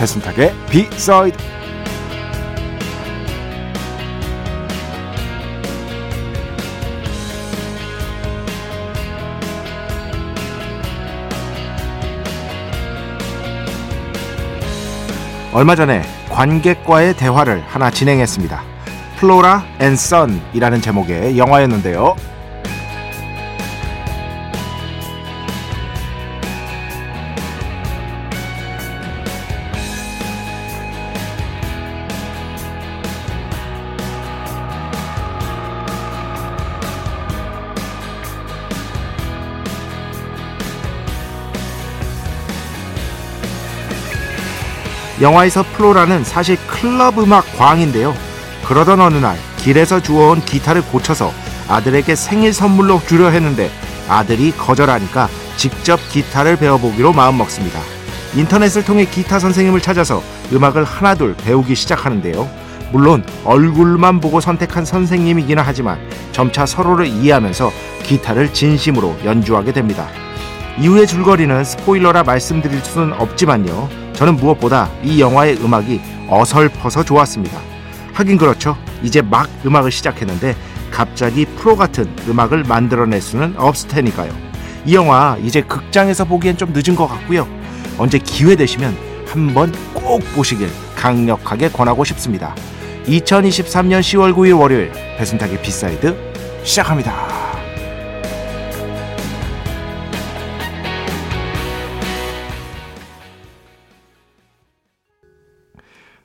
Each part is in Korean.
배순탁의 비사이드 얼마 전에 관객과의 대화를 하나 진행했습니다. 플로라 앤 선이라는 제목의 영화였는데요. 영화에서 플로라는 사실 클럽 음악 광인데요. 그러던 어느 날 길에서 주워온 기타를 고쳐서 아들에게 생일 선물로 주려 했는데 아들이 거절하니까 직접 기타를 배워보기로 마음먹습니다. 인터넷을 통해 기타 선생님을 찾아서 음악을 하나둘 배우기 시작하는데요. 물론 얼굴만 보고 선택한 선생님이기는 하지만 점차 서로를 이해하면서 기타를 진심으로 연주하게 됩니다. 이후의 줄거리는 스포일러라 말씀드릴 수는 없지만요. 저는 무엇보다 이 영화의 음악이 어설퍼서 좋았습니다. 하긴 그렇죠. 이제 막 음악을 시작했는데 갑자기 프로 같은 음악을 만들어낼 수는 없을 테니까요. 이 영화 이제 극장에서 보기엔 좀 늦은 것 같고요. 언제 기회 되시면 한번 꼭 보시길 강력하게 권하고 싶습니다. 2023년 10월 9일 월요일 배순탁의 B side 시작합니다.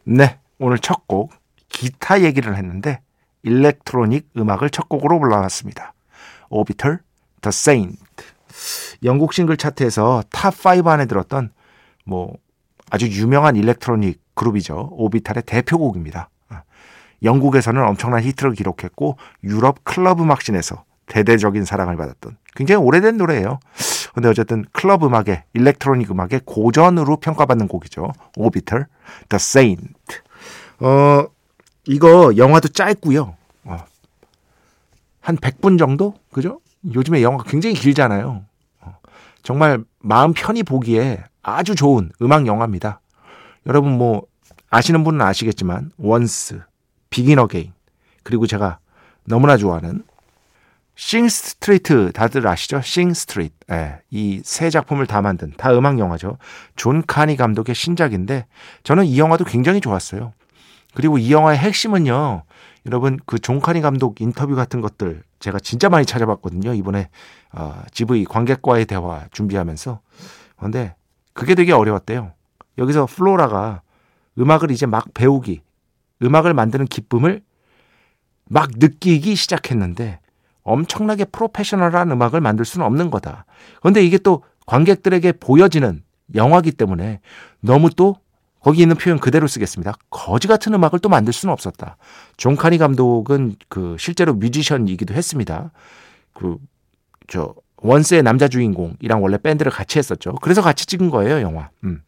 네, 오늘 첫 곡 기타 얘기를 했는데 electronic 음악을 첫 곡으로 골라놨습니다. Orbital, The Saint. 영국 싱글 차트에서 top 5 안에 들었던 뭐 아주 유명한 electronic 그룹이죠. Orbital의 대표곡입니다. 영국에서는 엄청난 히트를 기록했고 유럽 클럽 음악씬에서 대대적인 사랑을 받았던 굉장히 오래된 노래예요. 근데 어쨌든 클럽 음악의 일렉트로닉 음악의 고전으로 평가받는 곡이죠. 오비털, The Saint. 어, 이거 영화도 짧고요. 어, 한 100분 정도? 그죠? 요즘에 영화 굉장히 길잖아요. 어, 정말 마음 편히 보기에 아주 좋은 음악 영화입니다. 여러분 뭐 아시는 분은 아시겠지만 원스, 비긴 어게인 그리고 제가 너무나 좋아하는 싱 스트리트 다들 아시죠? 싱 스트리트. 예, 이세 작품을 다 만든 다 음악 영화죠. 존 카니 감독의 신작인데 저는 이 영화도 굉장히 좋았어요. 그리고 이 영화의 핵심은요. 여러분 그 존 카니 감독 인터뷰 같은 것들 제가 진짜 많이 찾아봤거든요. 이번에 어, GV 관객과의 대화 준비하면서. 근데 그게 되게 어려웠대요. 여기서 플로라가 음악을 이제 막 배우기, 음악을 만드는 기쁨을 막 느끼기 시작했는데 엄청나게 프로페셔널한 음악을 만들 수는 없는 거다. 그런데 이게 또 관객들에게 보여지는 영화기 때문에 너무 또 거기 있는 표현 그대로 쓰겠습니다. 거지 같은 음악을 또 만들 수는 없었다. 존 카니 감독은 그 실제로 뮤지션이기도 했습니다. 그 저 원스의 남자 주인공이랑 원래 밴드를 같이 했었죠. 그래서 같이 찍은 거예요, 영화. 음.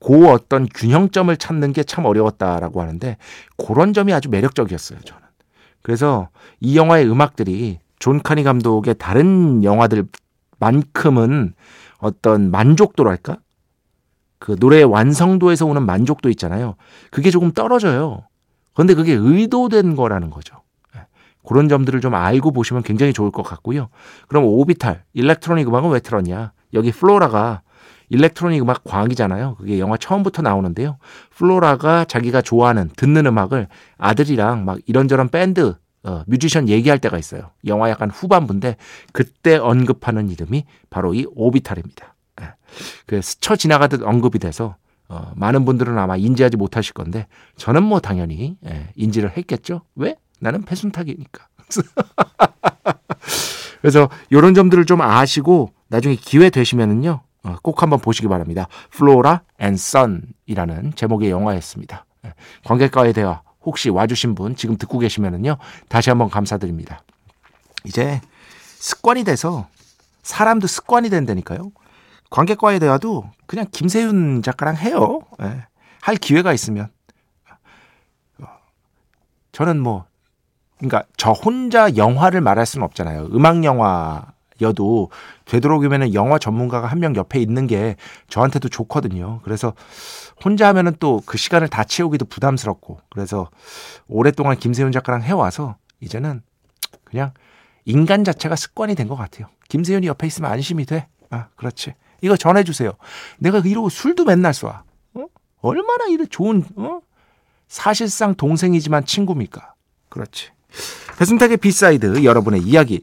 그 어떤 균형점을 찾는 게 참 어려웠다라고 하는데 그런 점이 아주 매력적이었어요, 저는. 그래서 이 영화의 음악들이 존 카니 감독의 다른 영화들만큼은 어떤 만족도랄까? 그 노래의 완성도에서 오는 만족도 있잖아요. 그게 조금 떨어져요. 그런데 그게 의도된 거라는 거죠. 예. 그런 점들을 좀 알고 보시면 굉장히 좋을 것 같고요. 그럼 오비탈, electronic 음악은 왜 틀었냐? 여기 플로라가 electronic 음악 광이잖아요. 그게 영화 처음부터 나오는데요. 플로라가 자기가 좋아하는 듣는 음악을 아들이랑 막 이런저런 밴드 어, 뮤지션 얘기할 때가 있어요. 영화 약간 후반부인데 그때 언급하는 이름이 바로 이 오비탈입니다. 예. 그 스쳐 지나가듯 언급이 돼서 어, 많은 분들은 아마 인지하지 못하실 건데 저는 뭐 당연히 예, 인지를 했겠죠. 왜? 나는 배순탁이니까. 그래서 이런 점들을 좀 아시고 나중에 기회 되시면은요 어, 꼭 한번 보시기 바랍니다. 플로라 앤 선이라는 제목의 영화였습니다. 예, 관객과의 대화 혹시 와주신 분 지금 듣고 계시면은요 다시 한번 감사드립니다. 이제 습관이 돼서 사람도 습관이 된다니까요. 관객과의 대화도 그냥 김세윤 작가랑 해요. 예. 할 기회가 있으면. 저는 뭐, 그러니까 저 혼자 영화를 말할 수는 없잖아요. 음악 영화 여도 되도록이면 영화 전문가가 한 명 옆에 있는 게 저한테도 좋거든요. 그래서 혼자 하면은 또 그 시간을 다 채우기도 부담스럽고 그래서 오랫동안 김세윤 작가랑 해와서 이제는 그냥 인간 자체가 습관이 된 것 같아요. 김세윤이 옆에 있으면 안심이 돼. 아, 그렇지. 이거 전해주세요. 내가 이러고 술도 맨날 쏴. 어? 얼마나 이래 좋은, 어? 사실상 동생이지만 친구입니까? 그렇지. 배순탁의 비사이드 여러분의 이야기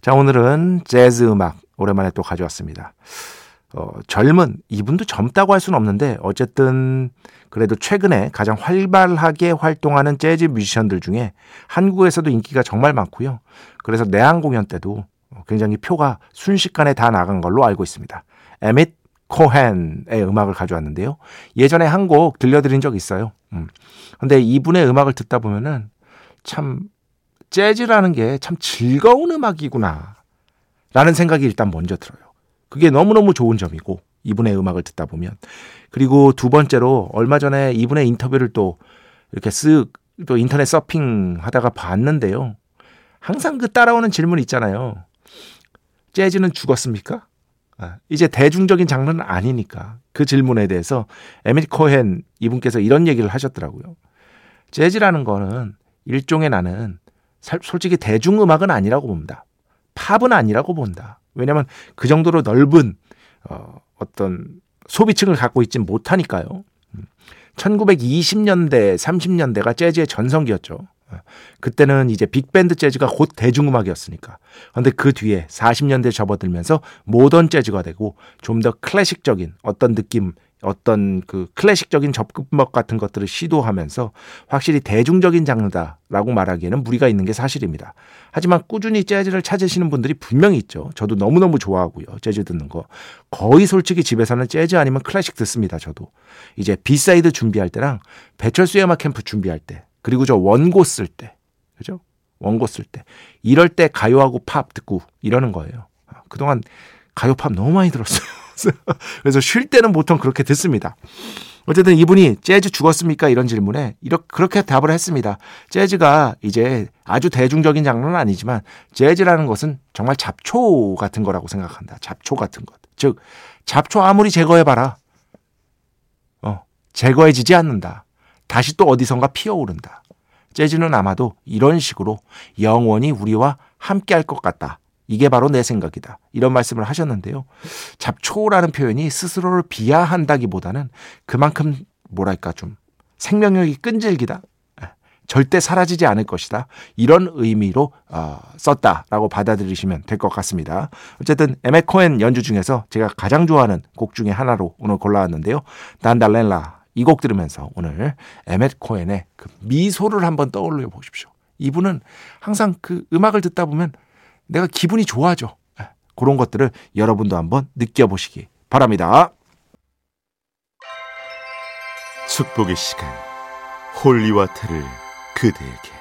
자 오늘은 재즈 음악 오랜만에 또 가져왔습니다. 어, 젊은 이분도 젊다고 할 수는 없는데 어쨌든 그래도 최근에 가장 활발하게 활동하는 재즈 뮤지션들 중에 한국에서도 인기가 정말 많고요. 그래서 내한 공연 때도 굉장히 표가 순식간에 다 나간 걸로 알고 있습니다. 에밋 코헨의 음악을 가져왔는데요. 예전에 한 곡 들려드린 적 있어요. 음. 근데 이분의 음악을 듣다 보면은 참 재즈라는 게 참 즐거운 음악이구나. 라는 생각이 일단 먼저 들어요. 그게 너무너무 좋은 점이고, 이분의 음악을 듣다 보면. 그리고 두 번째로, 얼마 전에 이분의 인터뷰를 또 이렇게 쓱, 또 인터넷 서핑 하다가 봤는데요. 항상 그 따라오는 질문 있잖아요. 재즈는 죽었습니까? 아, 이제 대중적인 장르는 아니니까. 그 질문에 대해서 에밀 코헨 이분께서 이런 얘기를 하셨더라고요. 재즈라는 거는 일종의 나는 솔직히 대중음악은 아니라고 봅니다. 팝은 아니라고 본다. 왜냐하면 그 정도로 넓은 어, 어떤 소비층을 갖고 있지 못하니까요. 1920년대, 30년대가 재즈의 전성기였죠. 그때는 이제 빅밴드 재즈가 곧 대중음악이었으니까. 그런데 그 뒤에 40년대 접어들면서 모던 재즈가 되고 좀 더 클래식적인 어떤 느낌, 어떤 그 클래식적인 접근법 같은 것들을 시도하면서 확실히 대중적인 장르다라고 말하기에는 무리가 있는 게 사실입니다. 하지만 꾸준히 재즈를 찾으시는 분들이 분명히 있죠. 저도 너무너무 좋아하고요. 재즈 듣는 거. 거의 솔직히 집에서는 재즈 아니면 클래식 듣습니다. 저도. 이제 비사이드 준비할 때랑 배철수의 음악 캠프 준비할 때 그리고 저 원고 쓸 때. 그죠? 원고 쓸 때. 이럴 때 가요하고 팝 듣고 이러는 거예요. 그동안 가요 팝 너무 많이 들었어요. 그래서 쉴 때는 보통 그렇게 듣습니다. 어쨌든 이분이 재즈 죽었습니까? 이런 질문에 이렇게 그렇게 답을 했습니다. 재즈가 이제 아주 대중적인 장르는 아니지만 재즈라는 것은 정말 잡초 같은 거라고 생각한다. 잡초 같은 것. 즉 잡초 아무리 제거해 봐라. 어, 제거해지지 않는다. 다시 또 어디선가 피어오른다. 재즈는 아마도 이런 식으로 영원히 우리와 함께 할 것 같다. 이게 바로 내 생각이다. 이런 말씀을 하셨는데요. 잡초라는 표현이 스스로를 비하한다기보다는 그만큼 뭐랄까 좀 생명력이 끈질기다. 예, 절대 사라지지 않을 것이다. 이런 의미로 어, 썼다라고 받아들이시면 될 것 같습니다. 어쨌든 에메 코엔 연주 중에서 제가 가장 좋아하는 곡 중에 하나로 오늘 골라왔는데요. 다르다넬라 이 곡 들으면서 오늘 에멧 코엔의 그 미소를 한번 떠올려 보십시오. 이분은 항상 그 음악을 듣다 보면 내가 기분이 좋아져. 예, 그런 것들을 여러분도 한번 느껴보시기 바랍니다. 축복의 시간 holy water를 그대에게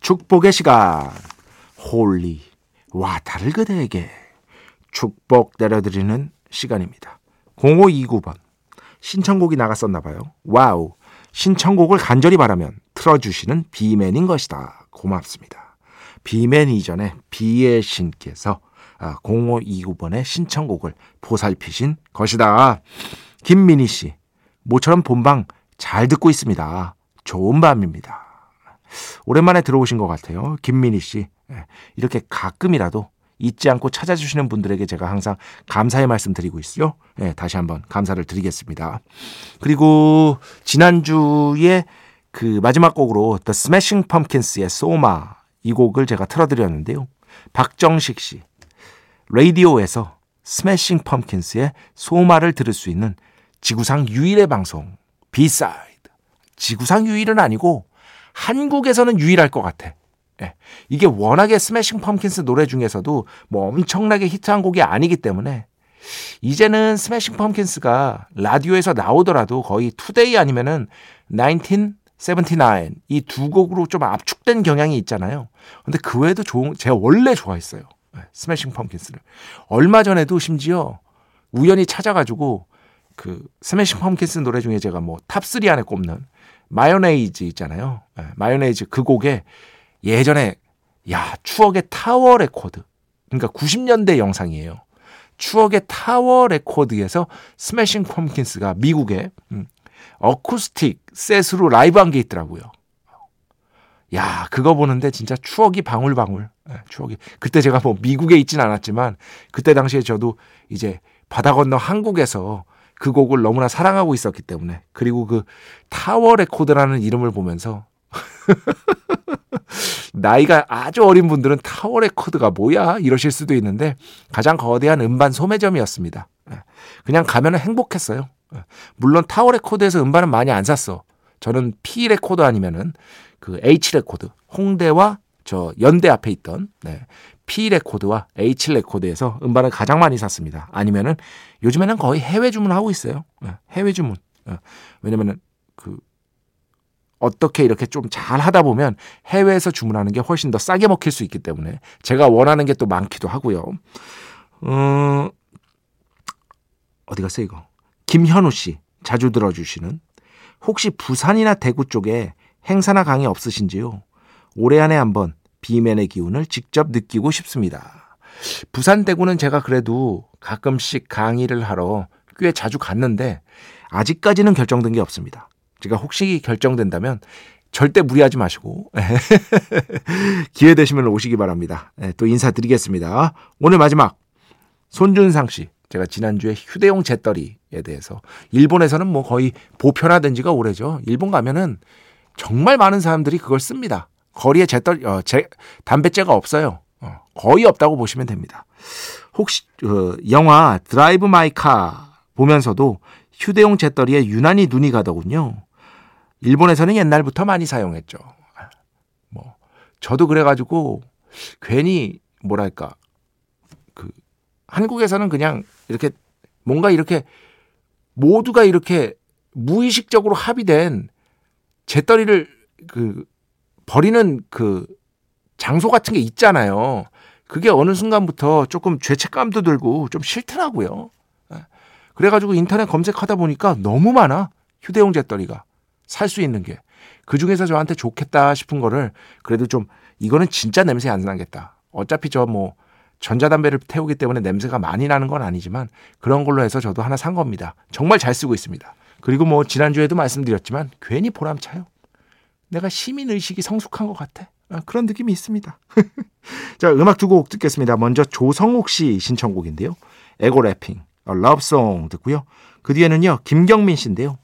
축복의 시간 holy water를 그대에게 축복 내려드리는 시간입니다. 0529번 신청곡이 나갔었나 봐요. wow 신청곡을 간절히 바라면 틀어주시는 비맨인 것이다. 고맙습니다. 비맨 이전에 비의 신께서 0529번의 아, 신청곡을 보살피신 것이다. 김민희 씨, 모처럼 본방 잘 듣고 있습니다. 좋은 밤입니다. 오랜만에 들어오신 것 같아요. 김민희 씨. 예, 이렇게 가끔이라도 잊지 않고 찾아주시는 분들에게 제가 항상 감사의 말씀 드리고 있어요. 네, 다시 한번 감사를 드리겠습니다. 그리고 지난주에 그 마지막 곡으로 The Smashing Pumpkins의 소마 이 곡을 제가 틀어드렸는데요. 박정식 씨 라디오에서 스매싱 펌킨스의 소마를 들을 수 있는 지구상 유일의 방송 비사이드 지구상 유일은 아니고 한국에서는 유일할 것 같아. 예. 이게 워낙에 스매싱 펌킨스 노래 중에서도 뭐 엄청나게 히트한 곡이 아니기 때문에 이제는 스매싱 펌킨스가 라디오에서 나오더라도 거의 투데이 아니면은 1979 이 두 곡으로 좀 압축된 경향이 있잖아요. 근데 그 외에도 좋은 제가 원래 좋아했어요. 예, 스매싱 펌킨스를. 얼마 전에도 심지어 우연히 찾아가지고 그 스매싱 펌킨스 노래 중에 제가 뭐 top 3 안에 꼽는 Mayonaise 있잖아요. 예, Mayonaise 그 곡에 예전에 야 추억의 타워 레코드 그러니까 90년대 영상이에요. 추억의 타워 레코드에서 스매싱 펌킨스가 미국에 음, 어쿠스틱 set으로 라이브한 게 있더라고요. 야 그거 보는데 진짜 추억이 방울방울 네, 추억이 그때 제가 뭐 미국에 있진 않았지만 그때 당시에 저도 이제 바다 건너 한국에서 그 곡을 너무나 사랑하고 있었기 때문에 그리고 그 타워 레코드라는 이름을 보면서 나이가 아주 어린 분들은 타워 레코드가 뭐야 이러실 수도 있는데 가장 거대한 음반 소매점이었습니다. 예. 그냥 가면은 행복했어요. 예. 물론 타워 레코드에서 음반은 많이 안 샀어. 저는 P 레코드 아니면은 그 H 레코드 홍대와 저 연대 앞에 있던 네. P 레코드와 H 레코드에서 음반을 가장 많이 샀습니다. 아니면은 요즘에는 거의 해외 주문하고 있어요. 예. 해외 주문. 왜냐면은 그 어떻게 이렇게 좀 잘 하다 보면 해외에서 주문하는 게 훨씬 더 싸게 먹힐 수 있기 때문에 제가 원하는 게 또 많기도 하고요. 어, 어디 갔어요, 이거? 김현우 씨 자주 들어주시는 혹시 부산이나 대구 쪽에 행사나 강의 없으신지요? 올해 안에 한번 비맨의 기운을 직접 느끼고 싶습니다. 부산 대구는 제가 그래도 가끔씩 강의를 하러 꽤 자주 갔는데 아직까지는 결정된 게 없습니다. 제가 혹시 결정된다면 절대 무리하지 마시고 기회 되시면 오시기 바랍니다. 네, 또 인사드리겠습니다. 오늘 마지막 손준상 씨 제가 지난주에 휴대용 잿더리에 대해서 일본에서는 뭐 거의 보편화된 지가 오래죠. 일본 가면은 정말 많은 사람들이 그걸 씁니다. 거리에 재떨이 어, 재, 담배재가 없어요. 어, 거의 없다고 보시면 됩니다. 혹시 어, 영화 Drive My Car 보면서도 휴대용 재떨이에 유난히 눈이 가더군요. 일본에서는 옛날부터 많이 사용했죠. 뭐 저도 그래가지고 괜히 뭐랄까 그 한국에서는 그냥 이렇게 뭔가 이렇게 모두가 이렇게 무의식적으로 합의된 재떨이를 그 버리는 그 장소 같은 게 있잖아요. 그게 어느 순간부터 조금 죄책감도 들고 좀 싫더라고요. 그래가지고 인터넷 검색하다 보니까 너무 많아 휴대용 재떨이가. 살 수 있는 게. 그 중에서 저한테 좋겠다 싶은 거를 그래도 좀 이거는 진짜 냄새 안 나겠다. 어차피 저 뭐 전자담배를 태우기 때문에 냄새가 많이 나는 건 아니지만 그런 걸로 해서 저도 하나 산 겁니다. 정말 잘 쓰고 있습니다. 그리고 뭐 지난주에도 말씀드렸지만 괜히 보람차요. 내가 시민 의식이 성숙한 것 같아. 아, 그런 느낌이 있습니다. 자, 음악 두 곡 듣겠습니다. 먼저 조성욱 씨 신청곡인데요. 에고 래핑, 러브송 듣고요. 그 뒤에는요, 김경민 씨인데요.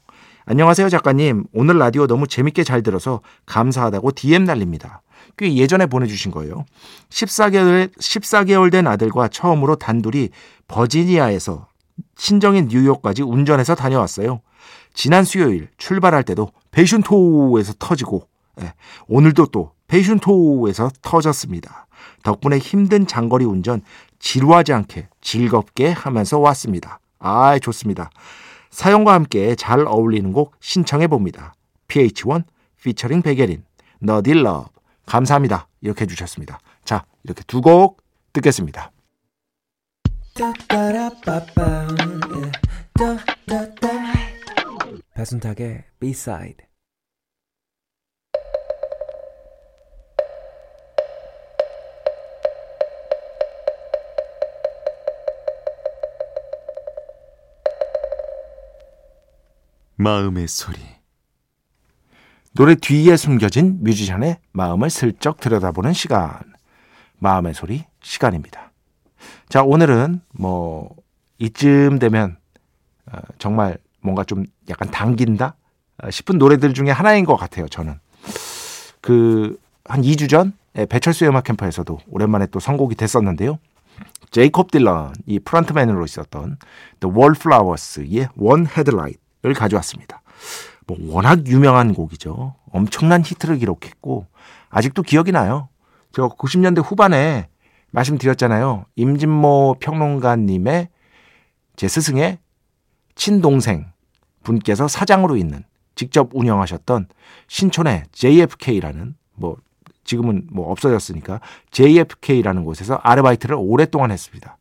안녕하세요, 작가님. 오늘 라디오 너무 재밌게 잘 들어서 감사하다고 DM 날립니다. 꽤 예전에 보내주신 거예요. 14개월, 14개월 된 아들과 처음으로 단둘이 버지니아에서 친정인 뉴욕까지 운전해서 다녀왔어요. 지난 수요일 출발할 때도 베이슌토우에서 터지고 예, 오늘도 또 베이슌토우에서 터졌습니다. 덕분에 힘든 장거리 운전 지루하지 않게 즐겁게 하면서 왔습니다. 아, 좋습니다. 사연과 함께 잘 어울리는 곡 신청해 봅니다. pH-1 피처링 백예린 Nerdy Love 감사합니다. 이렇게 해주셨습니다. 자, 이렇게 두 곡 듣겠습니다. 배순탁의 B-side 마음의 소리. 노래 뒤에 숨겨진 뮤지션의 마음을 슬쩍 들여다보는 시간. 마음의 소리 시간입니다. 자, 오늘은 뭐 이쯤 되면 어, 정말 뭔가 좀 약간 당긴다 어, 싶은 노래들 중에 하나인 것 같아요. 저는 그 한 2주 전 배철수의 음악 캠프에서도 오랜만에 또 선곡이 됐었는데요. 제이콥 딜런 이 프런트맨으로 있었던 The Wallflowers의 One Headlight을 가져왔습니다. 뭐 워낙 유명한 곡이죠. 엄청난 히트를 기록했고 아직도 기억이 나요. 저 90년대 후반에 말씀드렸잖아요. 임진모 평론가님의 제 스승의 친동생 분께서 사장으로 있는 직접 운영하셨던 신촌의 JFK라는 뭐 지금은 뭐 없어졌으니까 JFK라는 곳에서 아르바이트를 오랫동안 했습니다.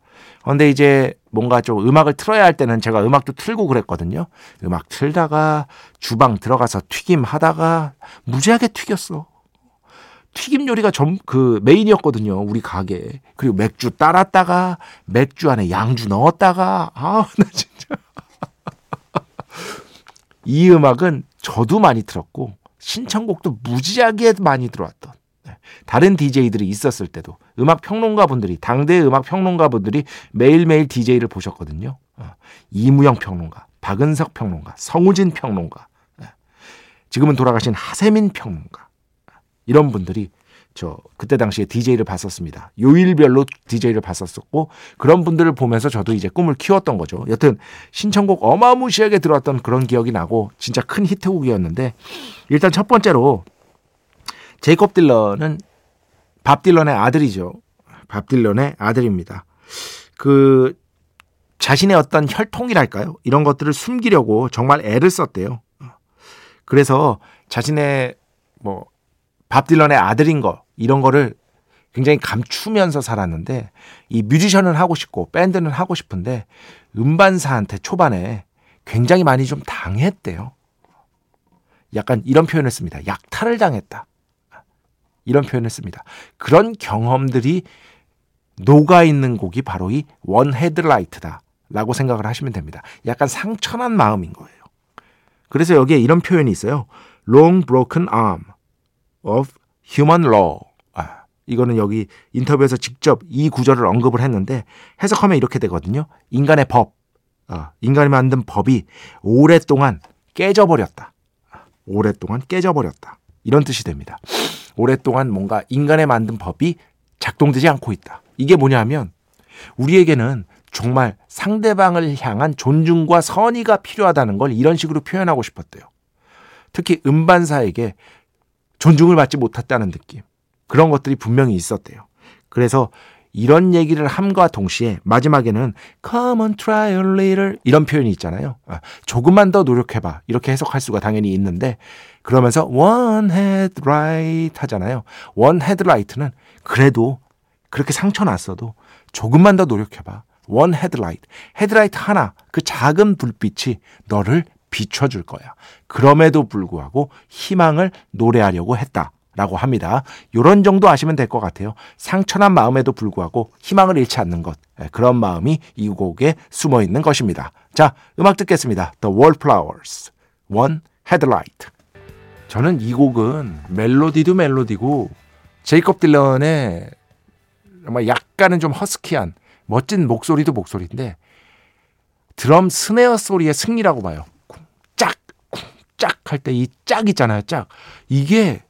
그런데 이제 뭔가 좀 음악을 틀어야 할 때는 제가 음악도 틀고 그랬거든요. 음악 틀다가 주방 들어가서 튀김 하다가 무지하게 튀겼어. 튀김 요리가 좀그 메인이었거든요. 우리 가게. 그리고 맥주 따랐다가 맥주 안에 양주 넣었다가 아, 나 진짜. 이 음악은 저도 많이 들었고 신청곡도 무지하게 많이 들어왔던 네. 다른 DJ들이 있었을 때도 음악 평론가 분들이 당대 음악 평론가 분들이 매일매일 DJ를 보셨거든요. 어, 이무영 평론가, 박은석 평론가, 성우진 평론가, 네. 지금은 돌아가신 하세민 평론가 이런 분들이 저 그때 당시에 DJ를 봤었습니다. 요일별로 DJ를 봤었었고 그런 분들을 보면서 저도 이제 꿈을 키웠던 거죠. 여튼 신청곡 어마무시하게 들어왔던 그런 기억이 나고 진짜 큰 히트곡이었는데 일단 첫 번째로 제이콥 딜런은 밥 딜런의 아들이죠. 밥 딜런의 아들입니다. 그 자신의 어떤 혈통이랄까요? 이런 것들을 숨기려고 정말 애를 썼대요. 그래서 자신의 뭐 밥 딜런의 아들인 거 이런 거를 굉장히 감추면서 살았는데 이 뮤지션은 하고 싶고 밴드는 하고 싶은데 음반사한테 초반에 굉장히 많이 좀 당했대요. 약간 이런 표현을 씁니다. 약탈을 당했다. 이런 표현을 씁니다. 그런 경험들이 녹아 있는 곡이 바로 이 원 헤드라이트다. 라고 생각을 하시면 됩니다. 약간 상처난 마음인 거예요. 그래서 여기에 이런 표현이 있어요. Long broken arm of human law. 아, 이거는 여기 인터뷰에서 직접 이 구절을 언급을 했는데 해석하면 이렇게 되거든요. 인간의 법, 아, 인간이 만든 법이 오랫동안 깨져버렸다. 오랫동안 깨져버렸다. 이런 뜻이 됩니다. 오랫동안 뭔가 인간에 만든 법이 작동되지 않고 있다. 이게 뭐냐면 우리에게는 정말 상대방을 향한 존중과 선의가 필요하다는 걸 이런 식으로 표현하고 싶었대요. 특히 음반사에게 존중을 받지 못했다는 느낌. 그런 것들이 분명히 있었대요. 그래서 이런 얘기를 함과 동시에 마지막에는 come on try a little 이런 표현이 있잖아요. 아, 조금만 더 노력해봐. 이렇게 해석할 수가 당연히 있는데 그러면서 one headlight 하잖아요. one headlight는 그래도 그렇게 상처 났어도 조금만 더 노력해봐. one headlight. 헤드라이트 하나 그 작은 불빛이 너를 비춰줄 거야. 그럼에도 불구하고 희망을 노래하려고 했다. 라고 합니다. 요런 정도 아시면 될 것 같아요. 상처난 마음에도 불구하고 희망을 잃지 않는 것. 예, 그런 마음이 이 곡에 숨어 있는 것입니다. 자, 음악 듣겠습니다. The Wallflowers, One Headlight. 저는 이 곡은 멜로디도 멜로디고 제이콥 딜런의 약간은 좀 허스키한 멋진 목소리도 목소리인데 드럼 스네어 소리의 승리라고 봐요. 쿵짝 쿵짝 할 때 이 짝 있잖아요. 짝. 이게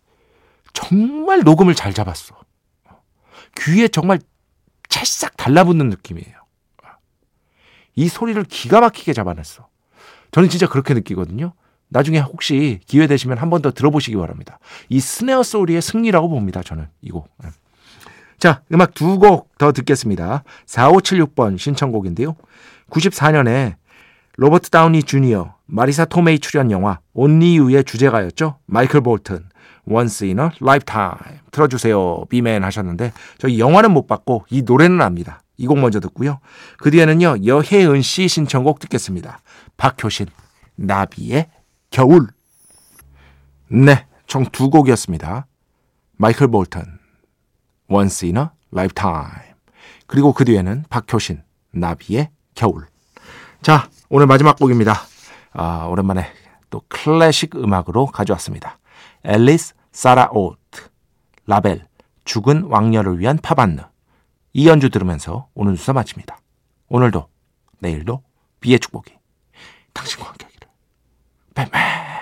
정말 녹음을 잘 잡았어. 귀에 정말 찰싹 달라붙는 느낌이에요. 이 소리를 기가 막히게 잡아냈어. 저는 진짜 그렇게 느끼거든요. 나중에 혹시 기회 되시면 한 번 더 들어보시기 바랍니다. 이 스네어 소리의 승리라고 봅니다. 저는 이 곡. 네. 자, 음악 두 곡 더 듣겠습니다. 4576번 신청곡인데요. 94년에 로버트 다우니 주니어, 마리사 토메이 출연 영화 온리 유의 주제가였죠. 마이클 볼튼, Once in a Lifetime 틀어주세요. 비맨 하셨는데 저희 영화는 못 봤고 이 노래는 압니다. 이 곡 먼저 듣고요. 그 뒤에는요. 여혜은 씨 신청곡 듣겠습니다. 박효신, 나비의 겨울. 네, 총 두 곡이었습니다. 마이클 볼튼, Once in a Lifetime. 그리고 그 뒤에는 박효신, 나비의 겨울. 자, 오늘 마지막 곡입니다. 아, 오랜만에 또 클래식 음악으로 가져왔습니다. 앨리스 사라 오트, 라벨, 죽은 왕녀를 위한 파반느. 이 연주 들으면서 오늘 수사 마칩니다. 오늘도, 내일도 비의 축복이 당신과 함께 하기를. 뱀뱀.